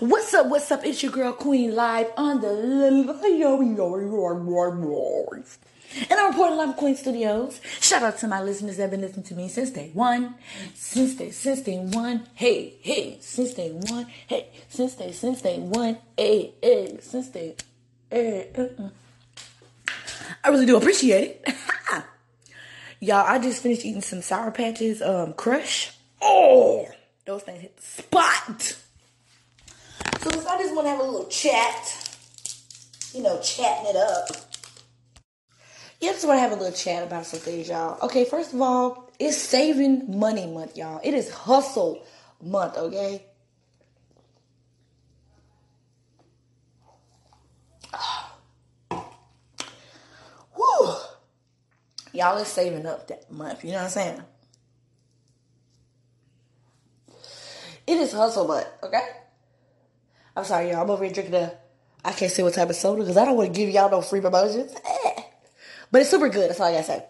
What's up? What's up? It's your girl Queen live on the Yo Yo Yo Roy. and I'm reporting live Queen Studios. Shout out to my listeners that have been listening to me since day one. Since day, since day one. Hey, hey, since day one. Hey, since day, since day one. Hey, hey, since day. Hey, uh-uh. I really do appreciate it. Y'all, I just finished eating some Sour Patches um, Crush. Oh, those things hit the spot. So I just want to have a little chat, you know, chatting it up. Yeah, just want to have a little chat about some things, y'all. Okay, first of all, it's saving money month, y'all. It is hustle month, okay? Whew. Y'all is saving up that month, you know what I'm saying? It is hustle month, okay? I'm sorry, y'all. I'm over here drinking a. I can't say what type of soda because I don't want to give y'all no free promotions. Eh. But it's super good. That's all I gotta say.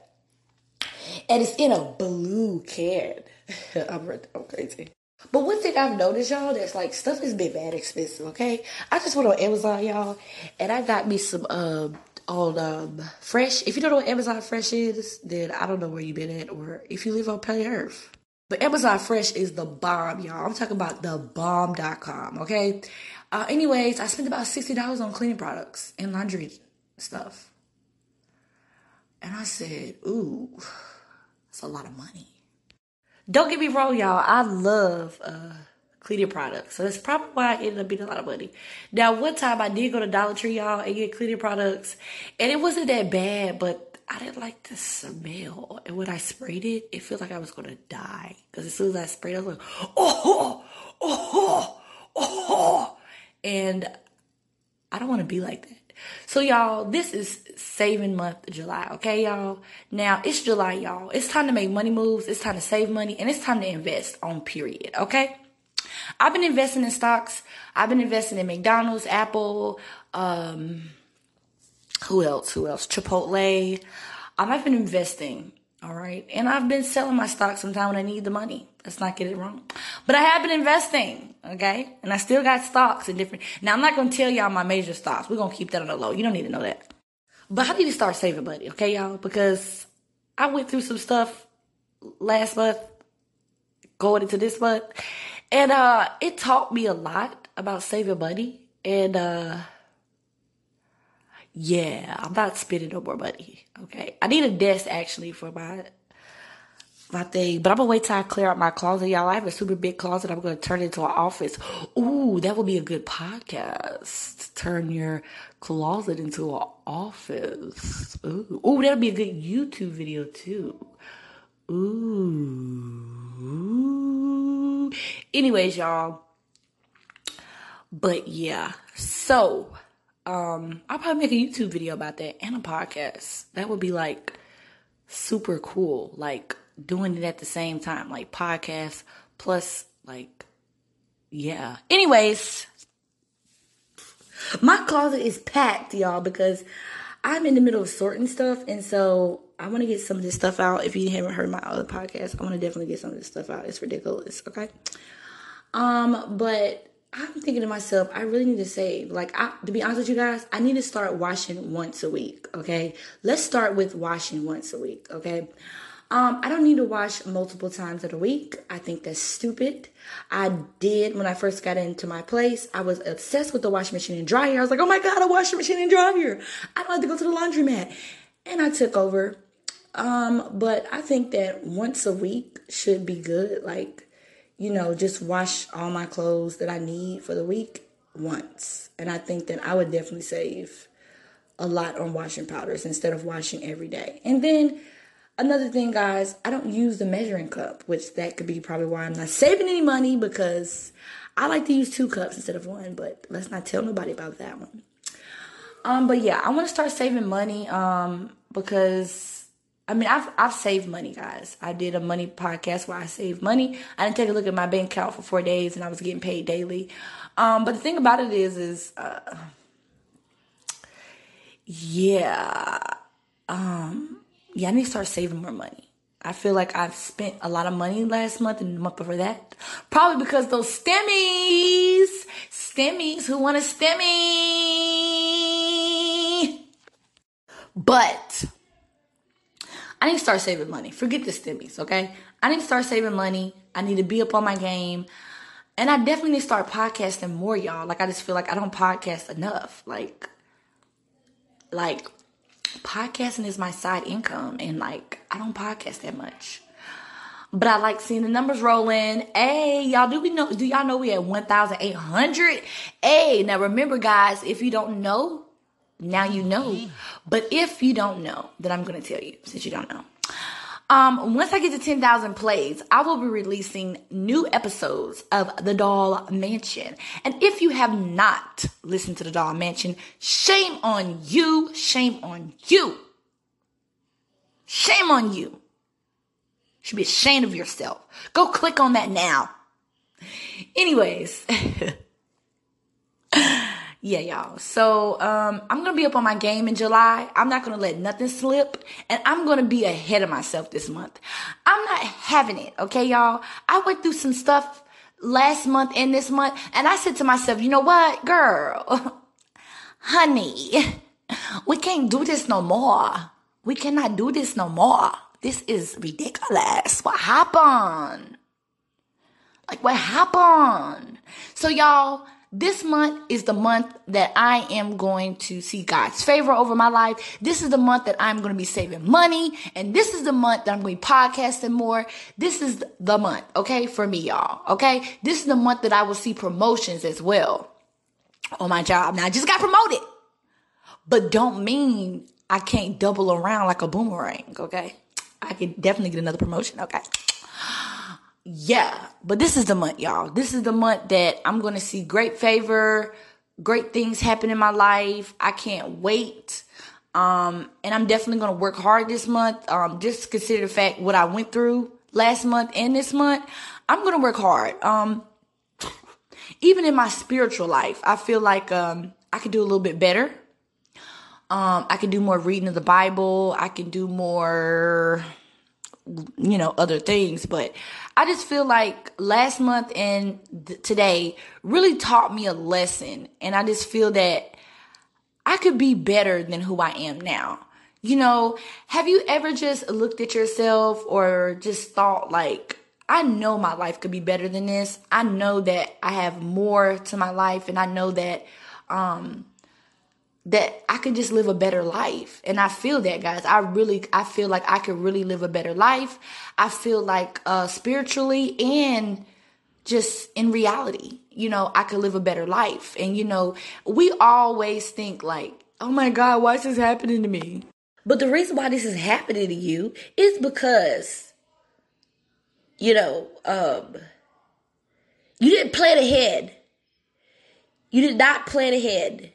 And it's in a blue can. I'm, I'm crazy. But one thing I've noticed, y'all, that's like stuff has been bad expensive. Okay, I just went on Amazon, y'all, and I got me some um on um Fresh. If you don't know what Amazon Fresh is, then I don't know where you've been at, or if you live on planet Earth. But Amazon Fresh is the bomb, y'all. I'm talking about the bomb.com, okay? Uh, anyways, I spent about $60 on cleaning products and laundry stuff. And I said, ooh, that's a lot of money. Don't get me wrong, y'all. I love uh, cleaning products. So that's probably why I ended up being a lot of money. Now, one time I did go to Dollar Tree, y'all, and get cleaning products. And it wasn't that bad, but I didn't like the smell. And when I sprayed it, it felt like I was going to die. Because as soon as I sprayed it, I was like, oh, oh, oh, oh. And I don't want to be like that. So y'all, this is saving month July, okay, y'all? Now it's July, y'all. It's time to make money moves. It's time to save money and it's time to invest on period, okay? I've been investing in stocks. I've been investing in McDonald's, Apple, um, who else? Who else? Chipotle. Um, I've been investing, all right? And I've been selling my stock sometime when I need the money. Let's not get it wrong. But I have been investing, okay? And I still got stocks in different. Now, I'm not going to tell y'all my major stocks. We're going to keep that on the low. You don't need to know that. But I need to start saving money, okay, y'all? Because I went through some stuff last month, going into this month. And uh, it taught me a lot about saving money. And uh, yeah, I'm not spending no more money. Okay. I need a desk actually for my my thing. But I'm gonna wait till I clear out my closet, y'all. I have a super big closet. I'm gonna turn it into an office. Ooh, that would be a good podcast. Turn your closet into an office. Ooh, ooh, that'll be a good YouTube video too. Ooh. Anyways, y'all. But yeah, so um, I'll probably make a YouTube video about that and a podcast. That would be like super cool. Like doing it at the same time, like podcast plus like yeah. Anyways, my closet is packed, y'all, because I'm in the middle of sorting stuff, and so I want to get some of this stuff out. If you haven't heard my other podcast, I want to definitely get some of this stuff out. It's ridiculous, okay? Um, but I'm thinking to myself, I really need to save. Like, I, to be honest with you guys, I need to start washing once a week. Okay, let's start with washing once a week. Okay, um, I don't need to wash multiple times in a week. I think that's stupid. I did when I first got into my place. I was obsessed with the washing machine and dryer. I was like, oh my god, a washing machine and dryer. I don't have to go to the laundromat, and I took over. Um, but I think that once a week should be good. Like you know, just wash all my clothes that I need for the week once. And I think that I would definitely save a lot on washing powders instead of washing every day. And then another thing, guys, I don't use the measuring cup, which that could be probably why I'm not saving any money because I like to use two cups instead of one, but let's not tell nobody about that one. Um, but yeah, I want to start saving money um because I mean, I've I've saved money, guys. I did a money podcast where I saved money. I didn't take a look at my bank account for four days, and I was getting paid daily. Um, but the thing about it is, is uh, yeah, um, yeah, I need to start saving more money. I feel like I've spent a lot of money last month and the month before that, probably because those stemmies, stemmies, Who want a stimmy? But I need to start saving money. Forget the stimmies, okay? I need to start saving money. I need to be up on my game. And I definitely need to start podcasting more, y'all. Like I just feel like I don't podcast enough. Like like podcasting is my side income and like I don't podcast that much. But I like seeing the numbers roll in. Hey, y'all, do we know? Do y'all know we at 1,800? Hey, now remember, guys, if you don't know, now you know. But if you don't know, then I'm going to tell you since you don't know. Um, once I get to 10,000 plays, I will be releasing new episodes of The Doll Mansion. And if you have not listened to The Doll Mansion, shame on you. Shame on you. Shame on you. You should be ashamed of yourself. Go click on that now. Anyways. yeah, y'all. So um, I'm gonna be up on my game in July. I'm not gonna let nothing slip, and I'm gonna be ahead of myself this month. I'm not having it, okay, y'all. I went through some stuff last month and this month, and I said to myself, you know what, girl, honey, we can't do this no more. We cannot do this no more. This is ridiculous. What happened? Like, what happened? So, y'all, this month is the month that I am going to see God's favor over my life. This is the month that I'm going to be saving money. And this is the month that I'm going to be podcasting more. This is the month, okay, for me, y'all. Okay. This is the month that I will see promotions as well on my job. Now, I just got promoted, but don't mean I can't double around like a boomerang, okay? I could definitely get another promotion. Okay. Yeah, but this is the month, y'all. This is the month that I'm going to see great favor, great things happen in my life. I can't wait. Um, and I'm definitely going to work hard this month. Um, just consider the fact what I went through last month and this month. I'm going to work hard. Um, even in my spiritual life, I feel like, um, I could do a little bit better. Um, I can do more reading of the Bible. I can do more, you know, other things. But I just feel like last month and th- today really taught me a lesson. And I just feel that I could be better than who I am now. You know, have you ever just looked at yourself or just thought like, I know my life could be better than this. I know that I have more to my life and I know that, um, that I could just live a better life. And I feel that, guys. I really, I feel like I could really live a better life. I feel like, uh, spiritually and just in reality, you know, I could live a better life. And, you know, we always think like, oh my God, why is this happening to me? But the reason why this is happening to you is because, you know, um, you didn't plan ahead. You did not plan ahead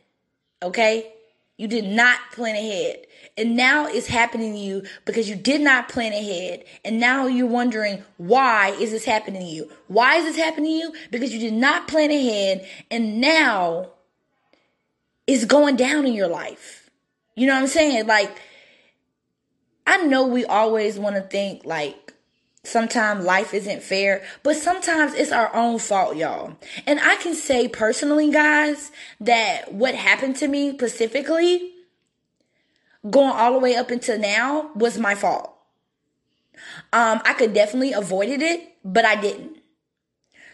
Okay? You did not plan ahead. And now it's happening to you because you did not plan ahead. And now you're wondering, why is this happening to you? Why is this happening to you? Because you did not plan ahead. And now it's going down in your life. You know what I'm saying? Like, I know we always want to think like, sometimes life isn't fair, but sometimes it's our own fault, y'all. And I can say personally, guys, that what happened to me specifically, going all the way up until now, was my fault. Um, I could definitely avoided it, but I didn't.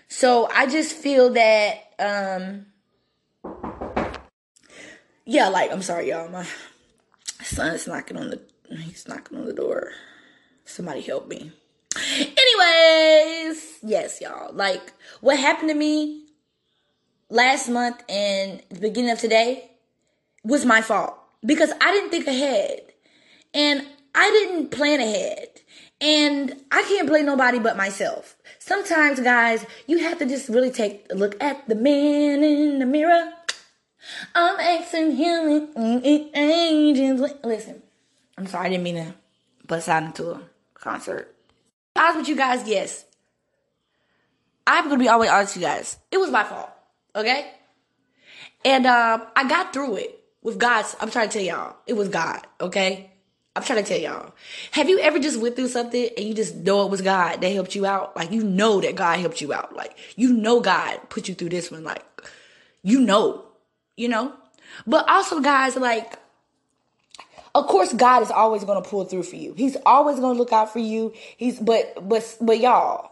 So I just feel that, um, yeah, like, I'm sorry, y'all. My son's knocking on the, he's knocking on the door. Somebody help me. Anyways, yes, y'all. Like what happened to me last month and the beginning of today was my fault because I didn't think ahead and I didn't plan ahead. And I can't blame nobody but myself. Sometimes, guys, you have to just really take a look at the man in the mirror. I'm asking him angels. Listen, I'm sorry, I didn't mean to bust out into a concert honest with you guys, yes. I'm gonna be always honest with you guys. It was my fault. Okay? And um, I got through it with God's I'm trying to tell y'all. It was God, okay? I'm trying to tell y'all. Have you ever just went through something and you just know it was God that helped you out? Like you know that God helped you out. Like you know God put you through this one. Like you know, you know? But also, guys, like, of course, God is always going to pull through for you. He's always going to look out for you. He's, but, but, but y'all,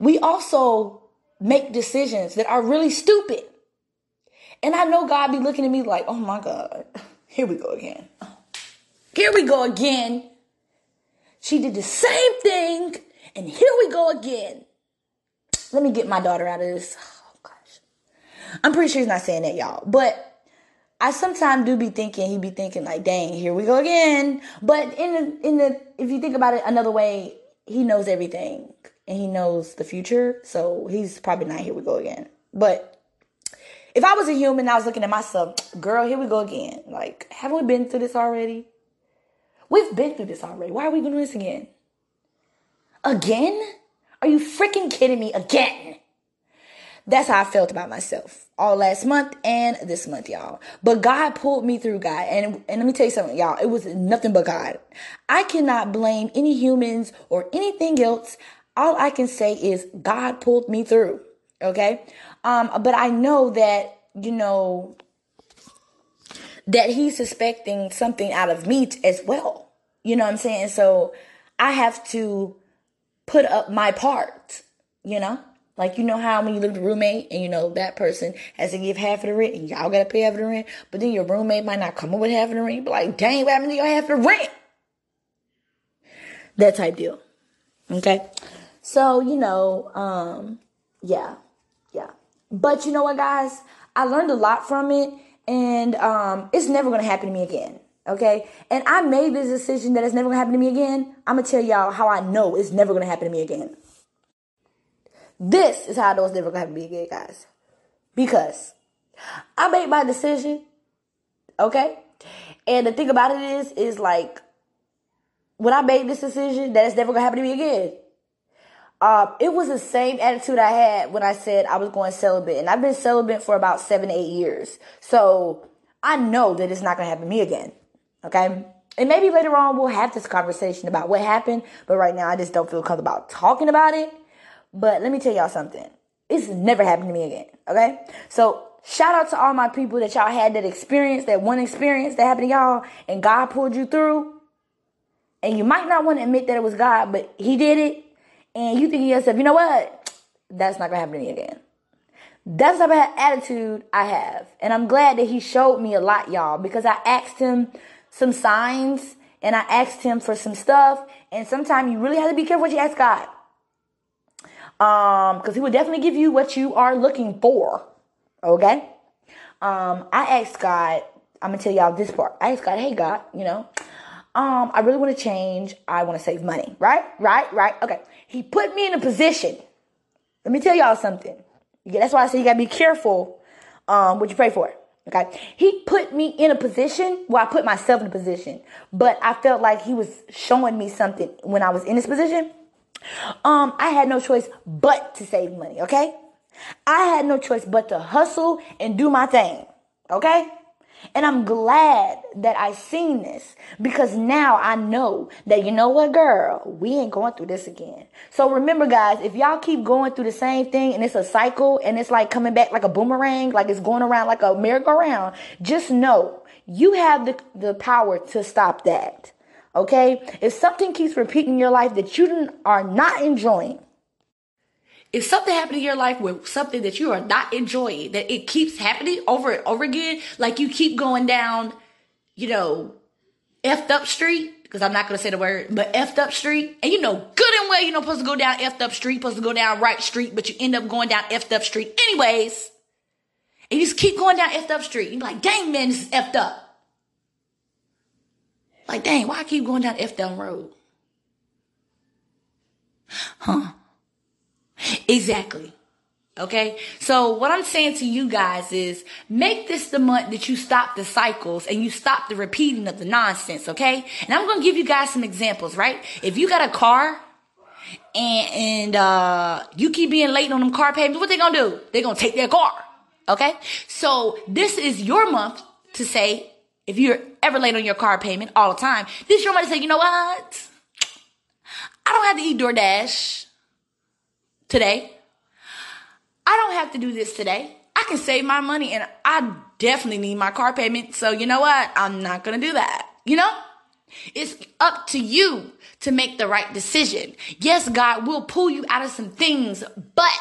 we also make decisions that are really stupid. And I know God be looking at me like, oh my God, here we go again. Here we go again. She did the same thing, and here we go again. Let me get my daughter out of this. Oh gosh. I'm pretty sure he's not saying that, y'all. But I sometimes do be thinking he be thinking like, dang, here we go again. But in the in the if you think about it another way, he knows everything and he knows the future. So he's probably not here we go again. But if I was a human, I was looking at myself, girl, here we go again. Like, haven't we been through this already? We've been through this already. Why are we doing this again? Again? Are you freaking kidding me? Again? That's how I felt about myself all last month and this month, y'all. But God pulled me through, God. And, and let me tell you something, y'all. It was nothing but God. I cannot blame any humans or anything else. All I can say is God pulled me through. Okay. Um, but I know that, you know, that he's suspecting something out of me as well. You know what I'm saying? So I have to put up my part, you know? Like you know how when you live with a roommate and you know that person has to give half of the rent and y'all gotta pay half of the rent, but then your roommate might not come up with half of the rent. You be like, dang, what happened to your half of the rent? That type deal. Okay. So, you know, um, yeah, yeah. But you know what, guys? I learned a lot from it and um, it's never gonna happen to me again. Okay, and I made this decision that it's never gonna happen to me again. I'm gonna tell y'all how I know it's never gonna happen to me again. This is how I know it's never gonna happen to me again, guys. Because I made my decision, okay? And the thing about it is, is like when I made this decision that it's never gonna happen to me again. Um, it was the same attitude I had when I said I was going celibate, and I've been celibate for about seven, eight years. So I know that it's not gonna happen to me again. Okay. And maybe later on we'll have this conversation about what happened, but right now I just don't feel comfortable talking about it. But let me tell y'all something. It's never happened to me again. Okay. So shout out to all my people that y'all had that experience, that one experience that happened to y'all, and God pulled you through. And you might not want to admit that it was God, but He did it and you think to yourself, you know what? That's not gonna happen to me again. That's the type of attitude I have. And I'm glad that he showed me a lot, y'all, because I asked him some signs and I asked him for some stuff. And sometimes you really have to be careful what you ask God. Um, because he will definitely give you what you are looking for. Okay? Um, I asked God, I'm gonna tell y'all this part. I asked God, hey God, you know, um, I really want to change. I want to save money. Right? Right? Right? Okay. He put me in a position. Let me tell y'all something. Yeah, that's why I say you gotta be careful um what you pray for. Okay. He put me in a position where I put myself in a position. But I felt like he was showing me something when I was in this position. Um, I had no choice but to save money, okay? I had no choice but to hustle and do my thing. Okay? And I'm glad that I seen this because now I know that you know what, girl, we ain't going through this again. So remember, guys, if y'all keep going through the same thing and it's a cycle and it's like coming back like a boomerang, like it's going around like a merry-go-round, just know you have the, the power to stop that. Okay? If something keeps repeating in your life that you are not enjoying, if something happened in your life with something that you are not enjoying, that it keeps happening over and over again, like you keep going down, you know, effed up street, because I'm not to say the word, but effed up street, and you know good and well you're not supposed to go down effed up street, supposed to go down right street, but you end up going down effed up street anyways. And you just keep going down effed up street. You're like, dang man, this is effed up. Like, dang, why I keep going down effed up road? Huh? Exactly. Okay. So what I'm saying to you guys is make this the month that you stop the cycles and you stop the repeating of the nonsense. Okay. And I'm going to give you guys some examples, right? If you got a car and, and, uh, you keep being late on them car payments, what they going to do? They're going to take their car. Okay. So this is your month to say, if you're ever late on your car payment all the time, this is your to say, you know what? I don't have to eat DoorDash today. I don't have to do this today. I can save my money and I definitely need my car payment. So you know what? I'm not going to do that. You know? It's up to you to make the right decision. Yes, God will pull you out of some things, but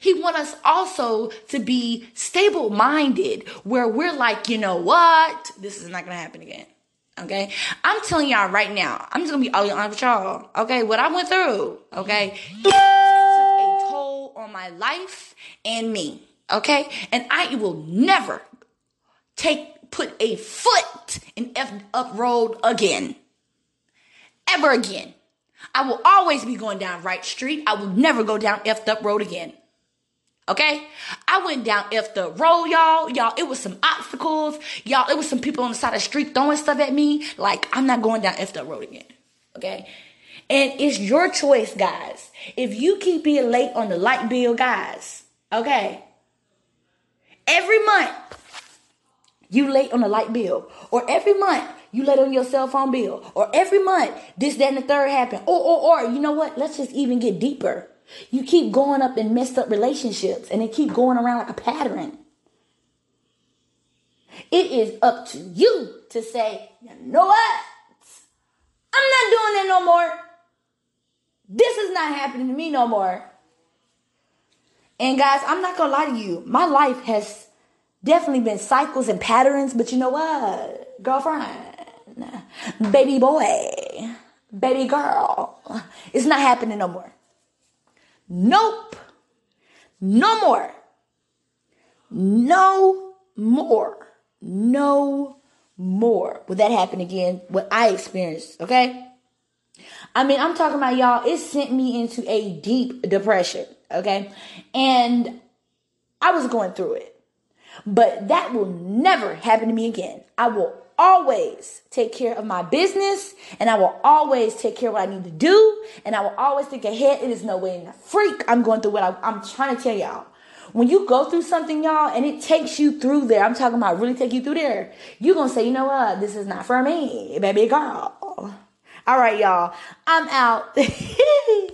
he wants us also to be stable minded where we're like, you know what? This is not going to happen again. Okay. I'm telling y'all right now, I'm just going to be all honest with y'all. Okay. What I went through. Okay. took a toll on my life and me. Okay. And I will never take, put a foot in F up road again ever again. I will always be going down right street. I will never go down effed up road again. Okay? I went down effed up road, y'all. Y'all, it was some obstacles. Y'all, it was some people on the side of the street throwing stuff at me. Like, I'm not going down effed up road again. Okay? And it's your choice, guys. If you keep being late on the light bill, guys, okay? Every month, you late on the light bill. Or every month, you let on your cell phone bill, or every month this, that, and the third happen, or, or, or, you know what? Let's just even get deeper. You keep going up in messed up relationships, and they keep going around a pattern. It is up to you to say, you know what? I'm not doing that no more. This is not happening to me no more. And guys, I'm not gonna lie to you. My life has definitely been cycles and patterns, but you know what, girlfriend? baby boy, baby girl. It's not happening no more. Nope. No more. No more. No more. Will that happen again? What I experienced, okay? I mean, I'm talking about y'all, it sent me into a deep depression, okay? And I was going through it. But that will never happen to me again. I will always take care of my business and I will always take care of what I need to do and I will always think ahead. It is no way in the freak I'm going through what I, I'm trying to tell y'all. When you go through something, y'all, and it takes you through there, I'm talking about really take you through there, you're going to say, you know what? This is not for me, baby girl. All right, y'all. I'm out.